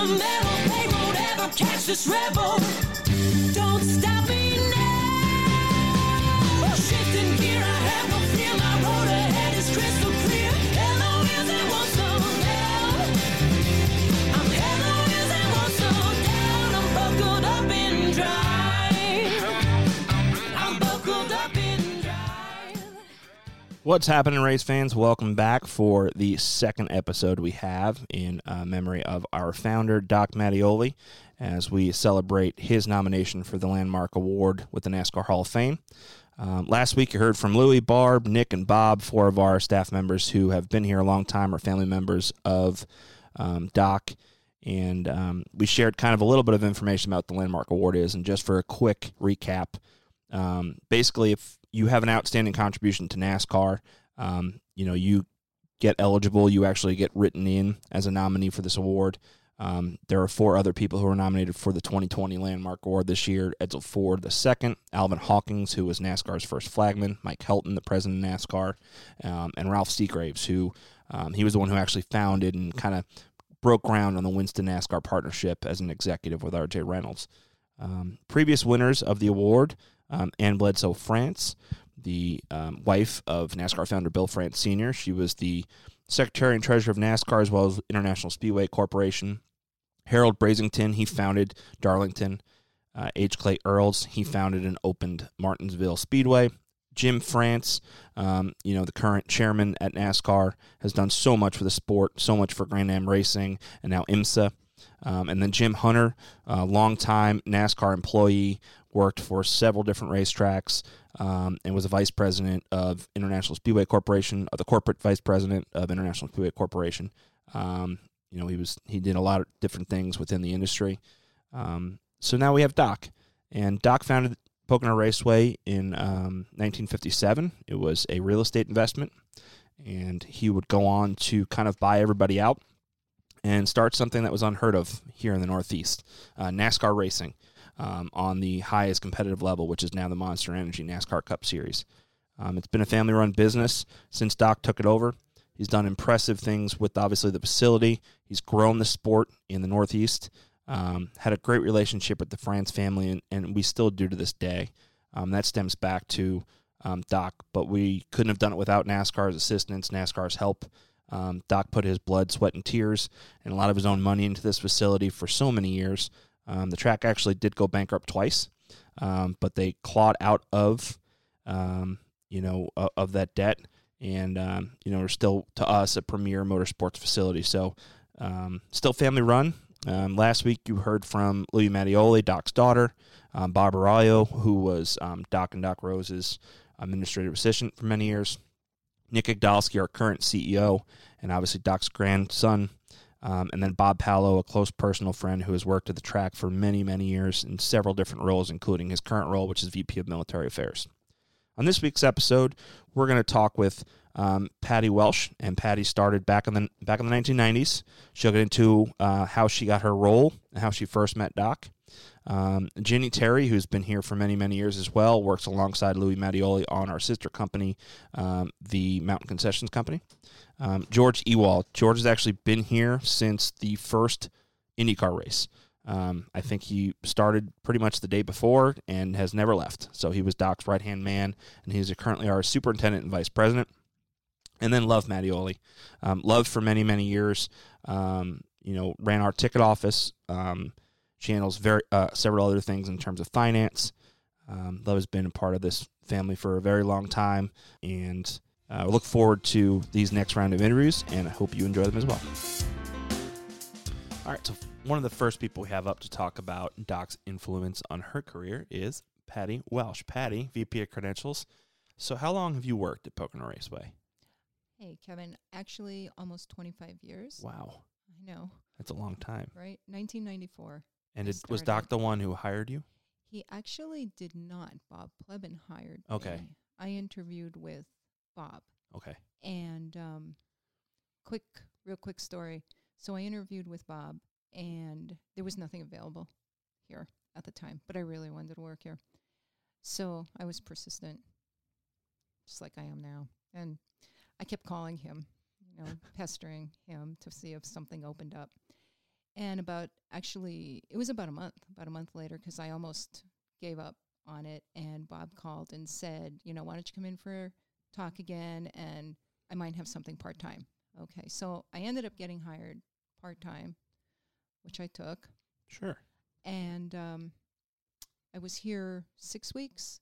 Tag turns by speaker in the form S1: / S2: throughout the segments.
S1: the metal. They won't ever catch this rebel. Don't stop
S2: What's happening, race fans? Welcome back for the second episode we have in uh, memory of our founder, Doc Mattioli, as we celebrate his nomination for the Landmark Award with the NASCAR Hall of Fame. Um, last week, you heard from Louie, Barb, Nick, and Bob, four of our staff members who have been here a long time, or family members of um, Doc. And um, we shared kind of a little bit of information about the Landmark Award is. And just for a quick recap, um, basically, if you have an outstanding contribution to NASCAR, um, you know, you get eligible, you actually get written in as a nominee for this award. Um, there are four other people who were nominated for the 2020 Landmark Award this year. Edsel Ford second, Alvin Hawkins, who was NASCAR's first flagman, Mike Helton, the president of NASCAR, um, and Ralph Seagraves, who um, he was the one who actually founded and kind of broke ground on the Winston NASCAR partnership as an executive with R.J. Reynolds. Um, previous winners of the award, um, Anne Bledsoe France, the um, wife of NASCAR founder Bill France Sr. She was the secretary and treasurer of NASCAR as well as International Speedway Corporation. Harold Brasington, he founded Darlington. Uh, H. Clay Earls, he founded and opened Martinsville Speedway. Jim France, um, you know, the current chairman at NASCAR, has done so much for the sport, so much for Grand Am Racing, and now IMSA. Um, and then Jim Hunter, a longtime NASCAR employee, worked for several different racetracks um, and was a vice president of International Speedway Corporation, or the corporate vice president of International Speedway Corporation. Um, you know, he was he did a lot of different things within the industry. Um, so now we have Doc, and Doc founded Pocono Raceway in um, 1957. It was a real estate investment, and he would go on to kind of buy everybody out and start something that was unheard of here in the Northeast uh, NASCAR racing um, on the highest competitive level, which is now the Monster Energy NASCAR Cup Series. Um, it's been a family run business since Doc took it over. He's done impressive things with obviously the facility. He's grown the sport in the Northeast, um, had a great relationship with the France family, and, and we still do to this day. Um, that stems back to um, Doc, but we couldn't have done it without NASCAR's assistance, NASCAR's help. Um, Doc put his blood, sweat, and tears and a lot of his own money into this facility for so many years. Um, the track actually did go bankrupt twice, um, but they clawed out of, um, you know, uh, of that debt, and um, you know, are still to us a premier motorsports facility. So, um, still family run. Last week you heard from Louis Mattioli, Doc's daughter, um, Bob Arroyo, who was Doc and Doc Rose's administrative assistant for many years. Nick Igdalsky, our current CEO, and obviously Doc's grandson. Um, and then Bob Pallo, a close personal friend who has worked at the track for many, many years in several different roles, including his current role, which is VP of Military Affairs. On this week's episode, we're going to talk with um, Patty Welsh, and Patty started back in the back in the 1990s. She'll get into uh, how she got her role and how she first met Doc. Um, Ginny Terry, who's been here for many, many years as well, works alongside Louis Mattioli on our sister company, um, the Mountain Concessions Company. Um, George Ewald. George has actually been here since the first IndyCar race. Um, I think he started pretty much the day before and has never left. So he was Doc's right hand man, and he's currently our superintendent and vice president. And then Love Mattioli. Um, Love for many, many years. Um, you know, ran our ticket office. She handles very uh, several other things in terms of finance. Um, Love has been a part of this family for a very long time, and uh, look forward to these next round of interviews. And I hope you enjoy them as well. All right, so one of the first people we have up to talk about Doc's influence on her career is Patty Welsh. Patty, VP of Credentials. So, how long have you worked at Pocono Raceway?
S3: Hey, Kevin, actually almost 25 years.
S2: Wow,
S3: I know,
S2: that's a long time.
S3: right? 1994.
S2: And it, was. Doc the one who hired you?
S3: He actually did not. Bob Pleban hired
S2: Okay.
S3: me. I interviewed with Bob.
S2: Okay.
S3: And um, quick, real quick story. So I interviewed with Bob, and there was nothing available here at the time, but I really wanted to work here. So I was persistent, just like I am now. And I kept calling him, you know, pestering him to see if something opened up. And about actually, it was about a month, about a month later, because I almost gave up on it. And Bob called and said, you know, why don't you come in for a talk again? And I might have something part time. Okay. So I ended up getting hired part time, which I took.
S2: Sure.
S3: And um, I was here six weeks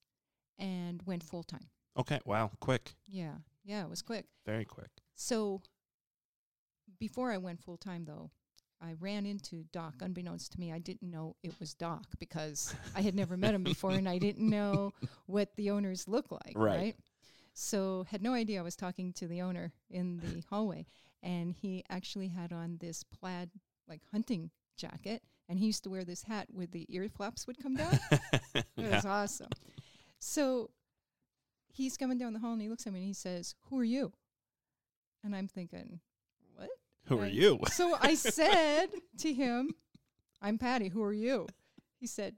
S3: and went full time.
S2: Okay. Wow. Quick.
S3: Yeah. Yeah. It was quick.
S2: Very quick.
S3: So before I went full time, though, I ran into Doc. Unbeknownst to me, I didn't know it was Doc because I had never met him before and I didn't know what the owners look like.
S2: Right.
S3: Right. So had no idea I was talking to the owner in the hallway, and he actually had on this plaid like hunting jacket, and he used to wear this hat with the ear flaps would come down. It
S2: Yeah.
S3: was awesome. So he's coming down the hall and he looks at me and he says, Who are you? And I'm thinking,
S2: Who are you?
S3: So I said to him, I'm Patty. Who are you? He said,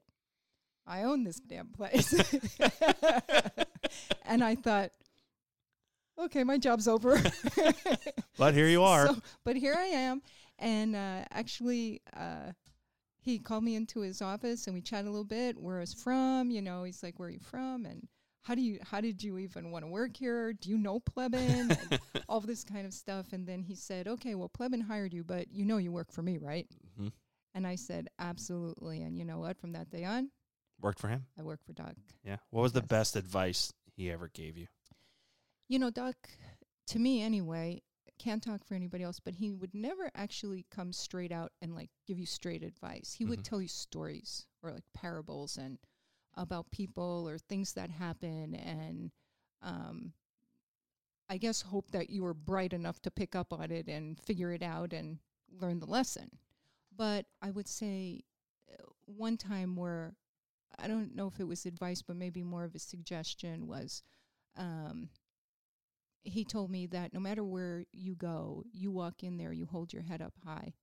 S3: I own this damn place. and I thought, okay, my job's over.
S2: but here you are.
S3: So, but here I am. And uh, actually, uh, he called me into his office and we chatted a little bit. Where I was from, you know, he's like, "Where are you from?" And how do you, how did you even want to work here? Do you know Pleban? and all this kind of stuff. And then he said, "Okay, well, Pleban hired you, but you know you work for me, right?"
S2: Mhm.
S3: And I said, "Absolutely." And you know what? From that day on,
S2: Worked for him.
S3: I work for Doc.
S2: Yeah. What was the best advice he ever gave you?
S3: You know, Doc, to me anyway, can't talk for anybody else, but he would never actually come straight out and like give you straight advice. He
S2: Mhm.
S3: would tell you stories or like parables and about people or things that happen and um I guess hope that you were bright enough to pick up on it and figure it out and learn the lesson. But I would say uh, one time where I don't know if it was advice, but maybe more of a suggestion was um, he told me that no matter where you go, you walk in there, you hold your head up high,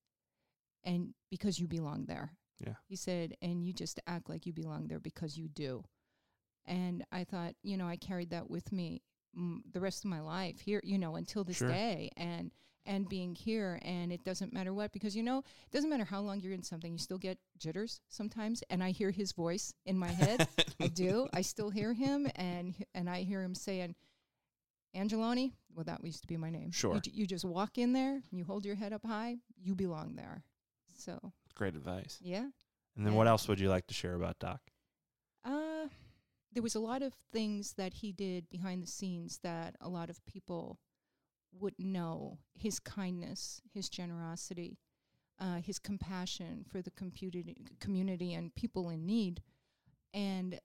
S3: and because you belong there.
S2: Yeah.
S3: He said, and you just act like you belong there because you do. And I thought, you know, I carried that with me mm, the rest of my life here, you know, until this
S2: Sure.
S3: day, and and being here, and it doesn't matter what, because you know, it doesn't matter how long you're in something, you still get jitters sometimes, and I hear his voice in my head. I do. I still hear him, and and I hear him saying, "Angeloni." Well, that used to be my name.
S2: Sure.
S3: You, you just walk in there, you hold your head up high, you belong there. So
S2: Great advice.
S3: yeah.
S2: And then
S3: Yeah.
S2: what else would you like to share about Doc?
S3: Uh, there was a lot of things that he did behind the scenes that a lot of people wouldn't know. His kindness, his generosity, uh, his compassion for the computed community and people in need. And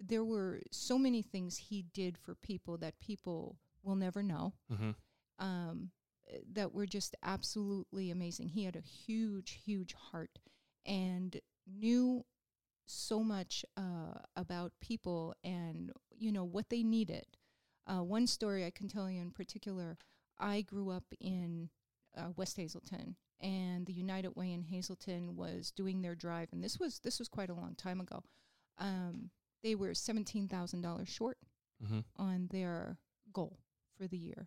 S3: there were so many things he did for people that people will never know
S2: Mm-hmm.
S3: um, that were just absolutely amazing. He had a huge, huge heart and knew so much uh, about people and you know what they needed. Uh, one story I can tell you in particular. I grew up in uh, West Hazleton, and the United Way in Hazleton was doing their drive, and this was this was quite a long time ago. Um, they were seventeen thousand dollars short
S2: Mm-hmm.
S3: on their goal for the year.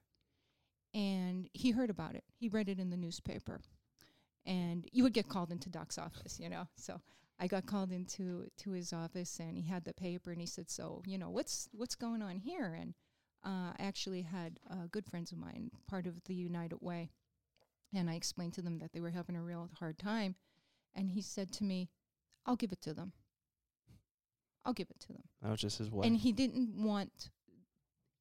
S3: And he heard about it. He read it in the newspaper. And you would get called into Doc's office, you know. So I got called into to his office and he had the paper and he said, So, you know, what's what's going on here? And uh, I actually had uh, good friends of mine, part of the United Way. And I explained to them that they were having a real hard time. And he said to me, I'll give it to them. I'll give it to them.
S2: That was just his way.
S3: And he didn't want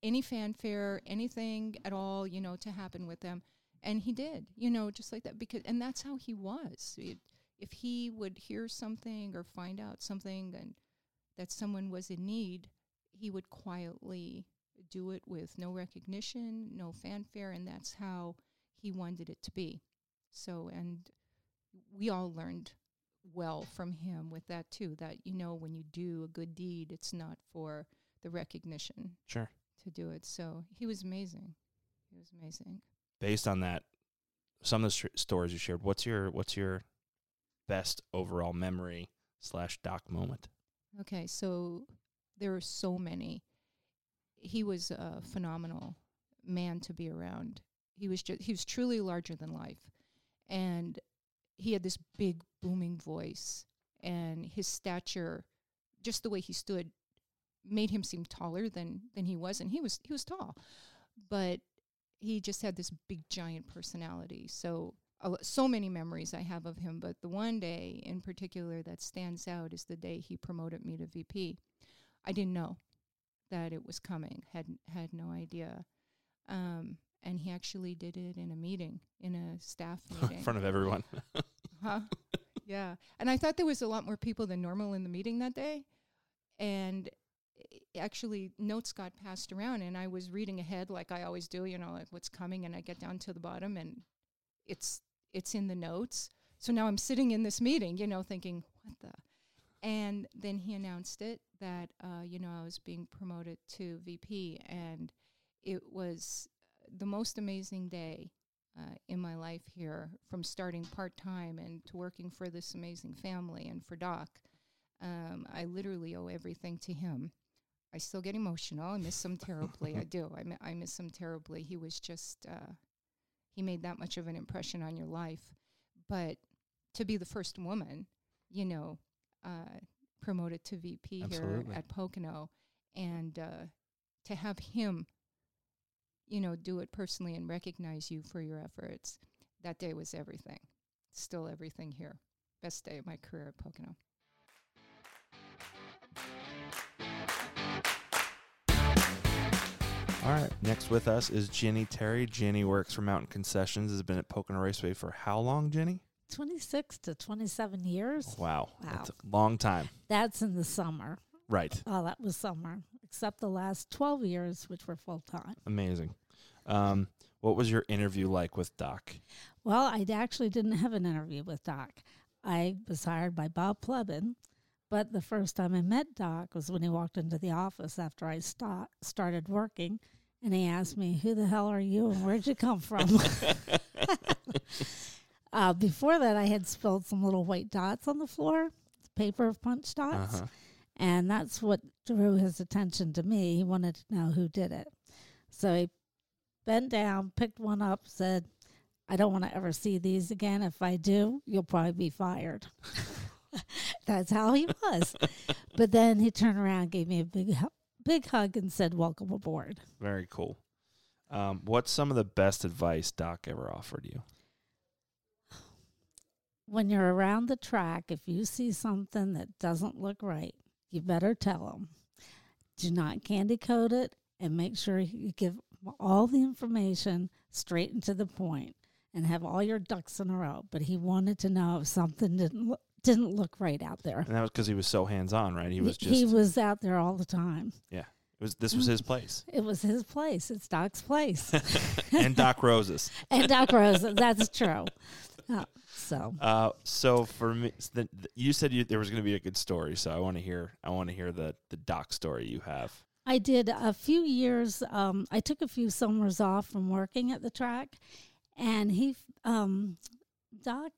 S3: any fanfare, anything at all, you know, to happen with them. And he did, you know, just like that because and that's how he was. It, if he would hear something or find out something and that someone was in need, he would quietly do it with no recognition, no fanfare, and that's how he wanted it to be. So, and we all learned well from him with that too. That you know, when you do a good deed, it's not for the recognition
S2: sure.
S3: To do it. So he was amazing. He was amazing.
S2: Based on that, some of the stories you shared, what's your what's your best overall memory slash Doc moment?
S3: Okay, so there are so many. He was a phenomenal man to be around. He was just he was truly larger than life. And he had this big booming voice, and his stature, just the way he stood, made him seem taller than than he was, and he was he was tall, but he just had this big giant personality. So a lo- so many memories I have of him, but the one day in particular that stands out is the day he promoted me to VP. I didn't know that it was coming. had had no idea. Um, and he actually did it in a meeting, in a staff meeting.
S2: in front of everyone.
S3: Huh? yeah. And I thought there was a lot more people than normal in the meeting that day. And actually, notes got passed around, and I was reading ahead like I always do, you know, like what's coming. And I get down to the bottom, and it's it's in the notes. So now I'm sitting in this meeting, you know, thinking, what the? And then he announced it that, uh, you know, I was being promoted to VP, and it was the most amazing day uh, in my life here from starting part time and to working for this amazing family and for Doc. Um, I literally owe everything to him. I still get emotional. I miss him terribly. I do. I, I miss him terribly. He was just, uh, he made that much of an impression on your life. But to be the first woman, you know, uh, promoted to VP
S2: Absolutely.
S3: here at Pocono and uh, to have him you know, do it personally and recognize you for your efforts. That day was everything. Still everything here. Best day of my career at Pocono.
S2: All right. Next with us is Jenny Terry. Jenny works for Mountain Concessions. Has been at Pocono Raceway for how long, Jenny?
S4: 26 to 27 years.
S2: Wow,
S4: Wow.
S2: that's a long time.
S4: That's in the summer.
S2: Right.
S4: Oh, that was summer, except the last 12 years, which were full time.
S2: Amazing. Um, what was your interview like with Doc?
S4: Well, I actually didn't have an interview with Doc. I was hired by Bob Pleban, but the first time I met Doc was when he walked into the office after I sta- started working, and he asked me, "Who the hell are you, and where'd you come from?" uh, before that, I had spilled some little white dots on the floor, paper punch dots.
S2: Uh-huh.
S4: And that's what drew his attention to me. He wanted to know who did it. So he bent down, picked one up, said, I don't want to ever see these again. If I do, you'll probably be fired. that's how he was. but then he turned around, gave me a big, big hug, and said, Welcome aboard.
S2: Very cool. Um, what's some of the best advice Doc ever offered you?
S4: When you're around the track, if you see something that doesn't look right, you better tell them. Do not candy coat it and make sure you give all the information straight and to the point and have all your ducks in a row. But he wanted to know if something didn't look, didn't look right out there.
S2: And that was because he was so hands on, right? He was just
S4: he was out there all the time.
S2: Yeah, it was this was his place.
S4: It was his place. It's Doc's place.
S2: and Doc Rose's.
S4: and Doc Rose's. that's true. Uh, so
S2: Uh, so for me, the, the- you said you, there was going to be a good story, so I want to hear. I want to hear the the Doc story you have.
S4: I did a few years. Um, I took a few summers off from working at the track, and he, um, Doc,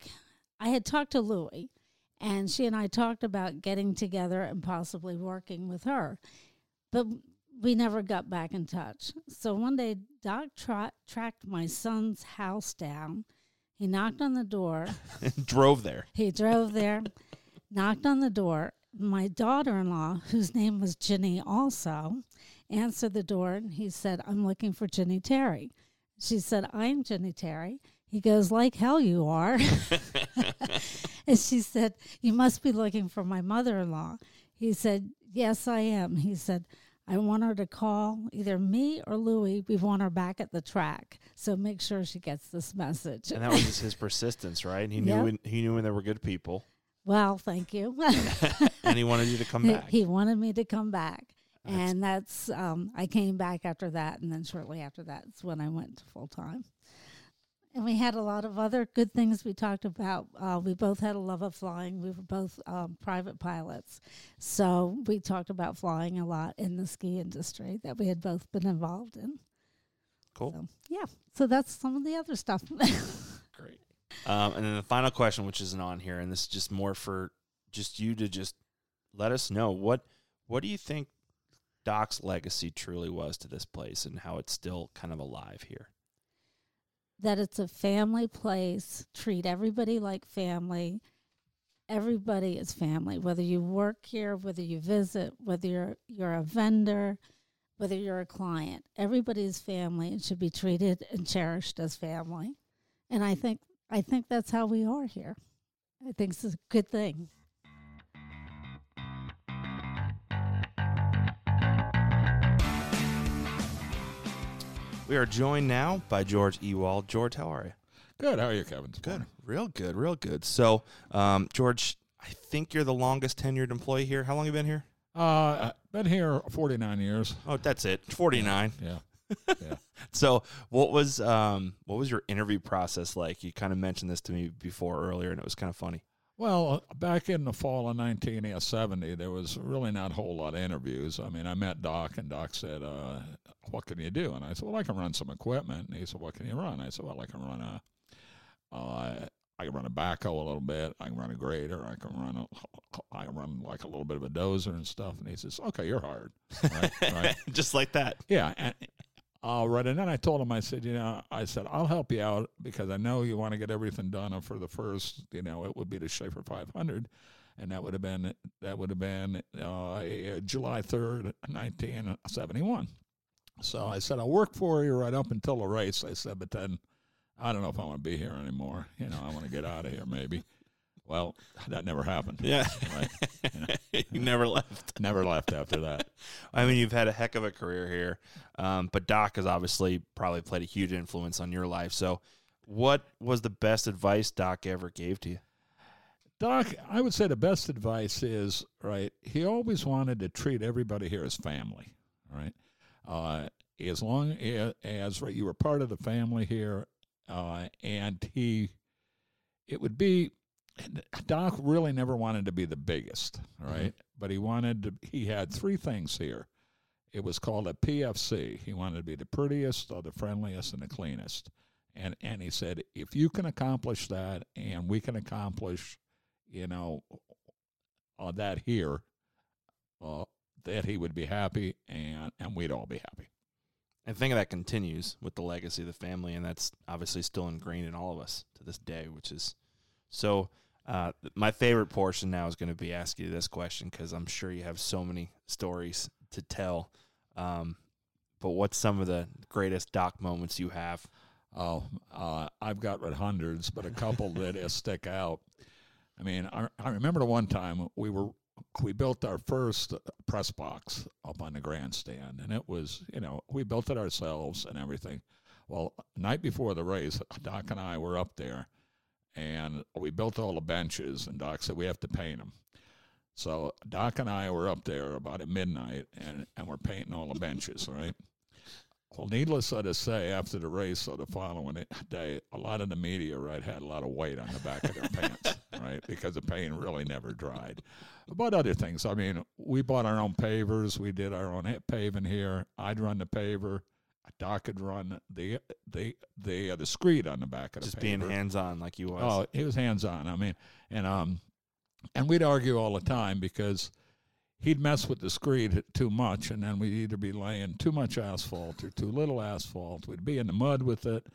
S4: I had talked to Louie, and she and I talked about getting together and possibly working with her, but we never got back in touch. So one day, Doc tra- tracked my son's house down. He knocked on the door.
S2: Drove there.
S4: He drove there, knocked on the door. My daughter in law, whose name was Ginny also, answered the door and he said, I'm looking for Ginny Terry. She said, I'm Ginny Terry. He goes, Like hell you are. and she said, You must be looking for my mother in law. He said, Yes, I am. He said, I want her to call either me or Louie. We want her back at the track. So make sure she gets this message.
S2: And that was just his persistence, right? He knew when, he knew when there were good people,
S4: Well, thank you.
S2: and he wanted you to come back.
S4: he wanted me to come back.
S2: That's-
S4: and that's um, I came back after that, and then shortly after that's when I went to full time. And we had a lot of other good things we talked about. Uh, we both had a love of flying. We were both um, private pilots, so we talked about flying a lot in the ski industry that we had both been involved in.
S2: cool.
S4: So yeah, so that's some of the other stuff.
S2: Great. Um, and then the final question, which isn't on here, and this is just more for just you to just let us know what what do you think Doc's legacy truly was to this place, and how it's still kind of alive here.
S4: That it's a family place. Treat everybody like family. Everybody is family, whether you work here, whether you visit, whether you're you're a vendor, whether you're a client. Everybody's family and should be treated and cherished as family. And I think I think that's how we are here. I think it's a good thing.
S2: We are joined now by George Ewald. George, how are you?
S5: Good. How are you, Kevin?
S2: Good. Real good, real good. So, um, George, I think you're the longest tenured employee here. How long you been here?
S5: Uh, been here 49 years.
S2: Oh, that's it. 49.
S5: Yeah.
S2: So, what was um what was your interview process like? You kind of mentioned this to me before earlier and it was kind of funny.
S5: Well, uh, back in the fall of 1970, there was really not a whole lot of interviews. I mean, I met Doc, and Doc said, uh, "What can you do?" And I said, "Well, I can run some equipment." And he said, "What can you run?" I said, "Well, I can run a, uh, I can run a backhoe a little bit. I can run a grader. I can run a, I can run like a little bit of a dozer and stuff." And he says, "Okay, you're hired." Right, right.
S2: Just like that.
S5: Yeah. And, all right. And then I told him, I said, you know, I said, I'll help you out because I know you want to get everything done. For the first, you know, it would be the Schaefer 500. And that would have been, that would have been uh, July 3rd, 1971. So I said, I'll work for you right up until the race. I said, but then I don't know if I want to be here anymore. You know, I want to get out of here maybe. Well, that never happened.
S2: Yeah.
S5: Right.
S2: you never left.
S5: Never left after that.
S2: I mean, you've had a heck of a career here, um, but Doc has obviously probably played a huge influence on your life. So, what was the best advice Doc ever gave to you?
S5: Doc, I would say the best advice is right. He always wanted to treat everybody here as family. Right, uh, as long as, as right, you were part of the family here, uh, and he, it would be. Doc really never wanted to be the biggest, right? But he wanted to. He had three things here. It was called a PFC. He wanted to be the prettiest, or the friendliest, and the cleanest. And and he said, if you can accomplish that, and we can accomplish you know, uh, that here, uh, that he would be happy and, and we'd all be happy.
S2: And I think of that continues with the legacy of the family, and that's obviously still ingrained in all of us to this day, which is so. Uh, my favorite portion now is going to be asking you this question because I'm sure you have so many stories to tell. Um, but what's some of the greatest doc moments you have?
S5: Oh, uh, I've got hundreds, but a couple that stick out. I mean, I, I remember the one time we were we built our first press box up on the grandstand, and it was you know we built it ourselves and everything. Well, night before the race, Doc and I were up there, and we built all the benches, and Doc said we have to paint them. So Doc and I were up there about at midnight, and and we're painting all the benches, right? Well, needless to say, after the race or the following day, a lot of the media, right, had a lot of weight on the back of their pants, right, because the paint really never dried. But other things, I mean, we bought our own pavers. We did our own paving here. I'd run the paver. Doc could run the the the uh, the screed on the back of the
S2: Just being hands on like you was.
S5: Oh, he was hands on. I mean, and um, and we'd argue all the time because he'd mess with the screed too much, and then we'd either be laying too much asphalt or too little asphalt. We'd be in the mud with it,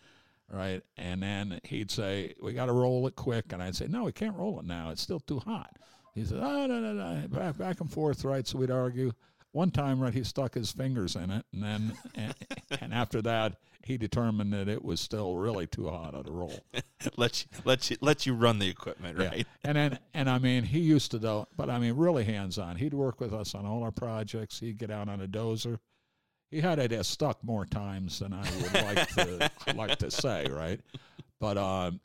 S5: right? And then he'd say, "We got to roll it quick," and I'd say, "No, we can't roll it now. It's still too hot." He said, "Oh no, no, no!" Back, back and forth, right? So we'd argue. One time, right, he stuck his fingers in it, and then, and, and after that, he determined that it was still really too hot to the roll.
S2: let you let you let you run the equipment,
S5: Yeah.
S2: right?
S5: And then, and I mean, he used to though, but I mean, really hands on. He'd work with us on all our projects. He'd get out on a dozer. He had it stuck more times than I would like to like to say, right? But um,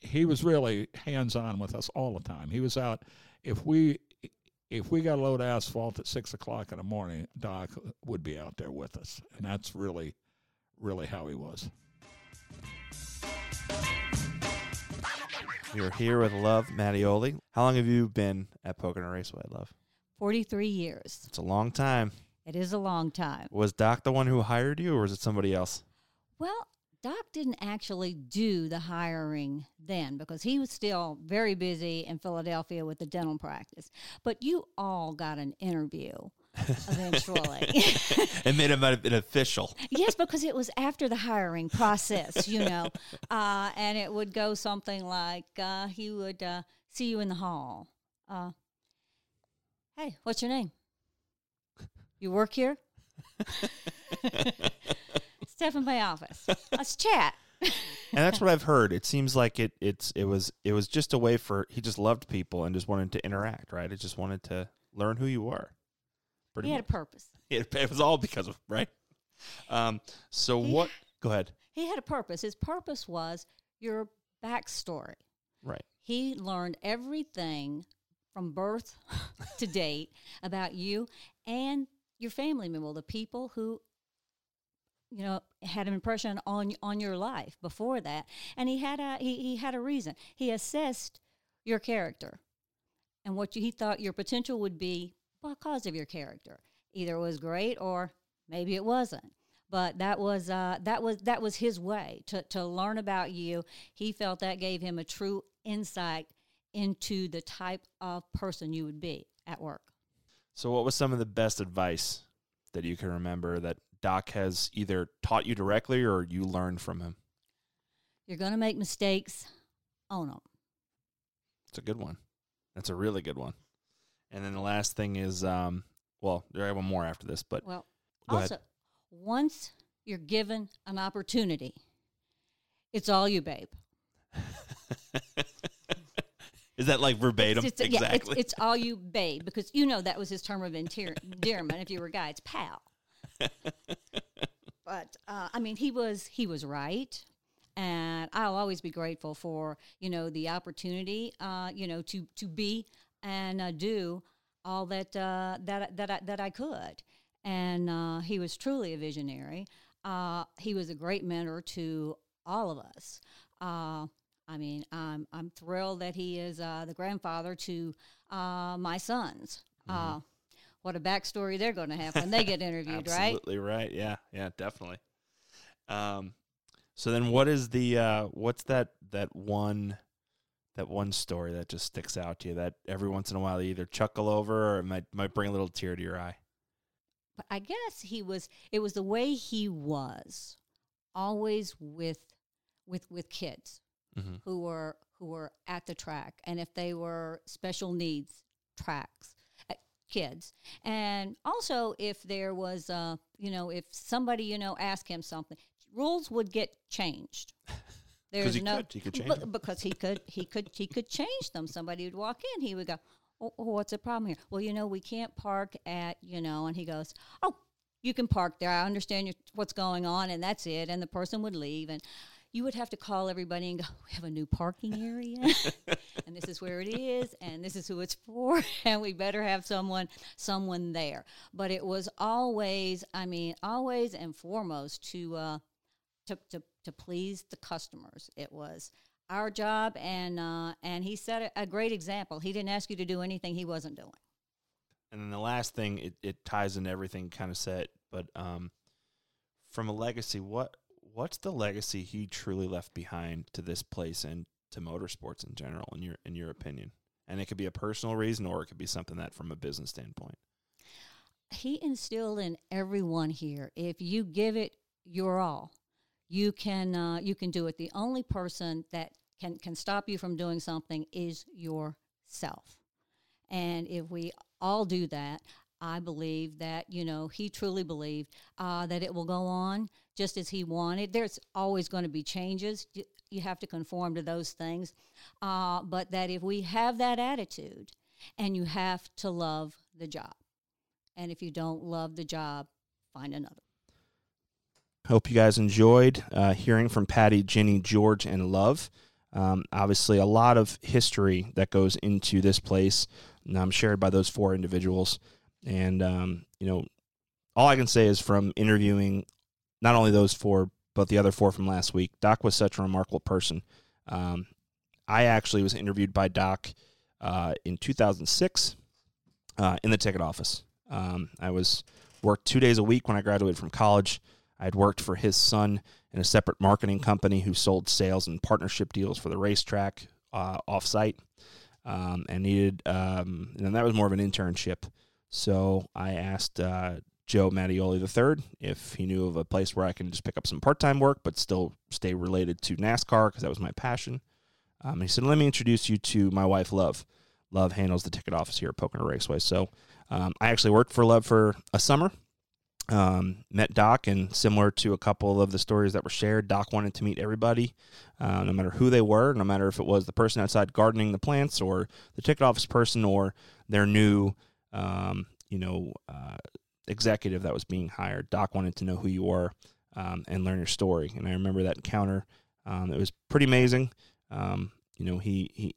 S5: he was really hands on with us all the time. He was out if we if we got a load of asphalt at six o'clock in the morning, Doc would be out there with us, and that's really, really how he was.
S2: You're here with Love Mattioli. How long have you been at Pocono Raceway, Love?
S6: 43 years.
S2: It's a long time.
S6: It is a long time.
S2: Was Doc the one who hired you, or was it somebody else?
S6: Well, Doc didn't actually do the hiring then because he was still very busy in Philadelphia with the dental practice. But you all got an interview eventually.
S2: and made him an official.
S6: yes, because it was after the hiring process, you know, uh, and it would go something like uh, he would uh, see you in the hall. Uh, hey, what's your name? You work here? Step in my office. Let's chat.
S2: and that's what I've heard. It seems like it it's it was it was just a way for he just loved people and just wanted to interact, right? It just wanted to learn who you were. Pretty
S6: He had a purpose.
S2: It, it was all because of right. Um. So
S6: He-
S2: what? Go ahead.
S6: He had a purpose. His purpose was your backstory.
S2: Right.
S6: He learned everything from birth to date about you and your family member, the people who you know had an impression on on your life before that. And he had a he, he had a reason. He assessed your character and what you, he thought your potential would be because of your character. Either it was great or maybe it wasn't. But that was uh, that was that was his way to to learn about you. He felt that gave him a true insight into the type of person you would be at work.
S2: So what was some of the best advice that you can remember that Doc has either taught you directly or you learned from him?
S6: You're going to make mistakes. Own them.
S2: It's a good one. That's a really good one. And then the last thing is, um, well, there I have one more after this, but
S6: Well,
S2: Go ahead.
S6: also, once you're given an opportunity, it's all you, babe.
S2: is that like verbatim?
S6: It's, it's- yeah, it's,
S2: exactly.
S6: it's all you, babe, because you know that was his term of endearment. If you were a guy, it's pal. But uh, I mean, he was he was right, and I'll always be grateful for you know the opportunity, uh, you know, to to be and uh, do all that uh, that that I, that I could. And uh, he was truly a visionary. Uh, he was a great mentor to all of us. Uh, I mean, I'm I'm thrilled that he is uh, the grandfather to uh, my sons. Uh, what a backstory they're going to have when they get interviewed, right?
S2: Absolutely right. Yeah, yeah, definitely. Um, so then, what is the uh, what's that that one that one story that just sticks out to you that every once in a while you either chuckle over or it might might bring a little tear to your eye?
S6: But I guess he was. It was the way he was, always with with with kids
S2: Mm-hmm.
S6: who were who were at the track, and if they were special needs tracks. Kids, and also if there was, uh, you know, if somebody you know asked him something, rules would get changed. There's
S2: he
S6: no
S2: could. He could change
S6: because he could he could he could change them. Somebody would walk in, he would go, oh, oh, what's the problem here? Well, you know, we can't park at you know, and he goes, oh, you can park there. I understand your, what's going on, and that's it. And the person would leave, and you would have to call everybody and go, we have a new parking area, and this is where it is, and this is who it's for, and we better have someone someone there. But it was always, I mean, always and foremost to uh, to to to please the customers. It was our job, and uh, and he set a, a great example. He didn't ask you to do anything he wasn't doing.
S2: And then the last thing, it, it ties into everything kind of said, but um, from a legacy, what what's the legacy he truly left behind to this place and to motorsports in general, in your in your opinion? And it could be a personal reason, or it could be something that from a business standpoint.
S6: he instilled in everyone here if you give it your all you can uh, you can do it the only person that can can stop you from doing something is yourself and if we all do that i believe that you know he truly believed uh, that it will go on just as he wanted there's always going to be changes you, you have to conform to those things uh, but that if we have that attitude and you have to love the job and if you don't love the job, find another.
S2: Hope you guys enjoyed uh, hearing from Patty, Jenny, George, and Love. Um, obviously, a lot of history that goes into this place, um, shared by those four individuals. And, um, you know, all I can say is from interviewing not only those four, but the other four from last week, Doc was such a remarkable person. Um, I actually was interviewed by Doc uh, in 2006 uh, in the ticket office. Um, I was worked two days a week when I graduated from college. I had worked for his son in a separate marketing company who sold sales and partnership deals for the racetrack uh, offsite, um, and needed. Um, and that was more of an internship. So I asked uh, Joe Mattioli III if he knew of a place where I can just pick up some part time work, but still stay related to NASCAR because that was my passion. Um, he said, "Let me introduce you to my wife, Love. Love handles the ticket office here at Pocono Raceway. So um, I actually worked for Love for a summer. Um, met Doc, and similar to a couple of the stories that were shared, Doc wanted to meet everybody, uh, no matter who they were, no matter if it was the person outside gardening the plants, or the ticket office person, or their new, um, you know, uh, executive that was being hired. Doc wanted to know who you were um, and learn your story. And I remember that encounter. Um, it was pretty amazing. Um, you know, he he,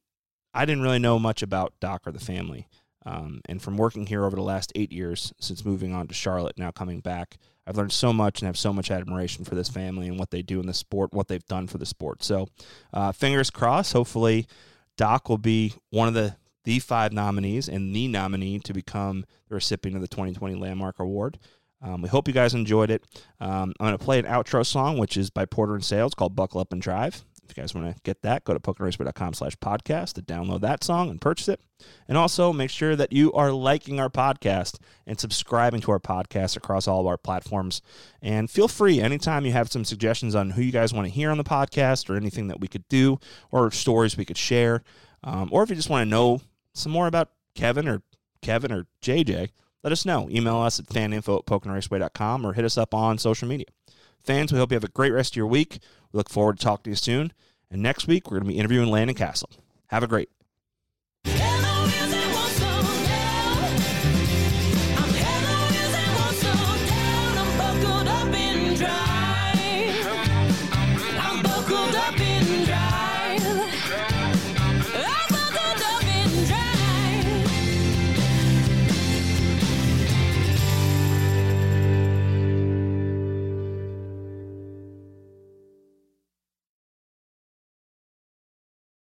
S2: I didn't really know much about Doc or the family. Um, and from working here over the last eight years since moving on to Charlotte, now coming back, I've learned so much and have so much admiration for this family and what they do in the sport, what they've done for the sport. So, uh, fingers crossed. Hopefully, Doc will be one of the the five nominees and the nominee to become the recipient of the 2020 Landmark Award. Um, we hope you guys enjoyed it. Um, I'm going to play an outro song, which is by Porter and Sales called Buckle Up and Drive. If you guys want to get that, go to poconoraceway.com slash podcast to download that song and purchase it. And also make sure that you are liking our podcast and subscribing to our podcast across all of our platforms. And feel free anytime you have some suggestions on who you guys want to hear on the podcast or anything that we could do or stories we could share. Um, or if you just want to know some more about Kevin or Kevin or JJ, let us know. Email us at faninfo at poconoraceway.com or hit us up on social media. Fans, we hope you have a great rest of your week. We look forward to talking to you soon. And next week, we're going to be interviewing Landon Cassill. Have a great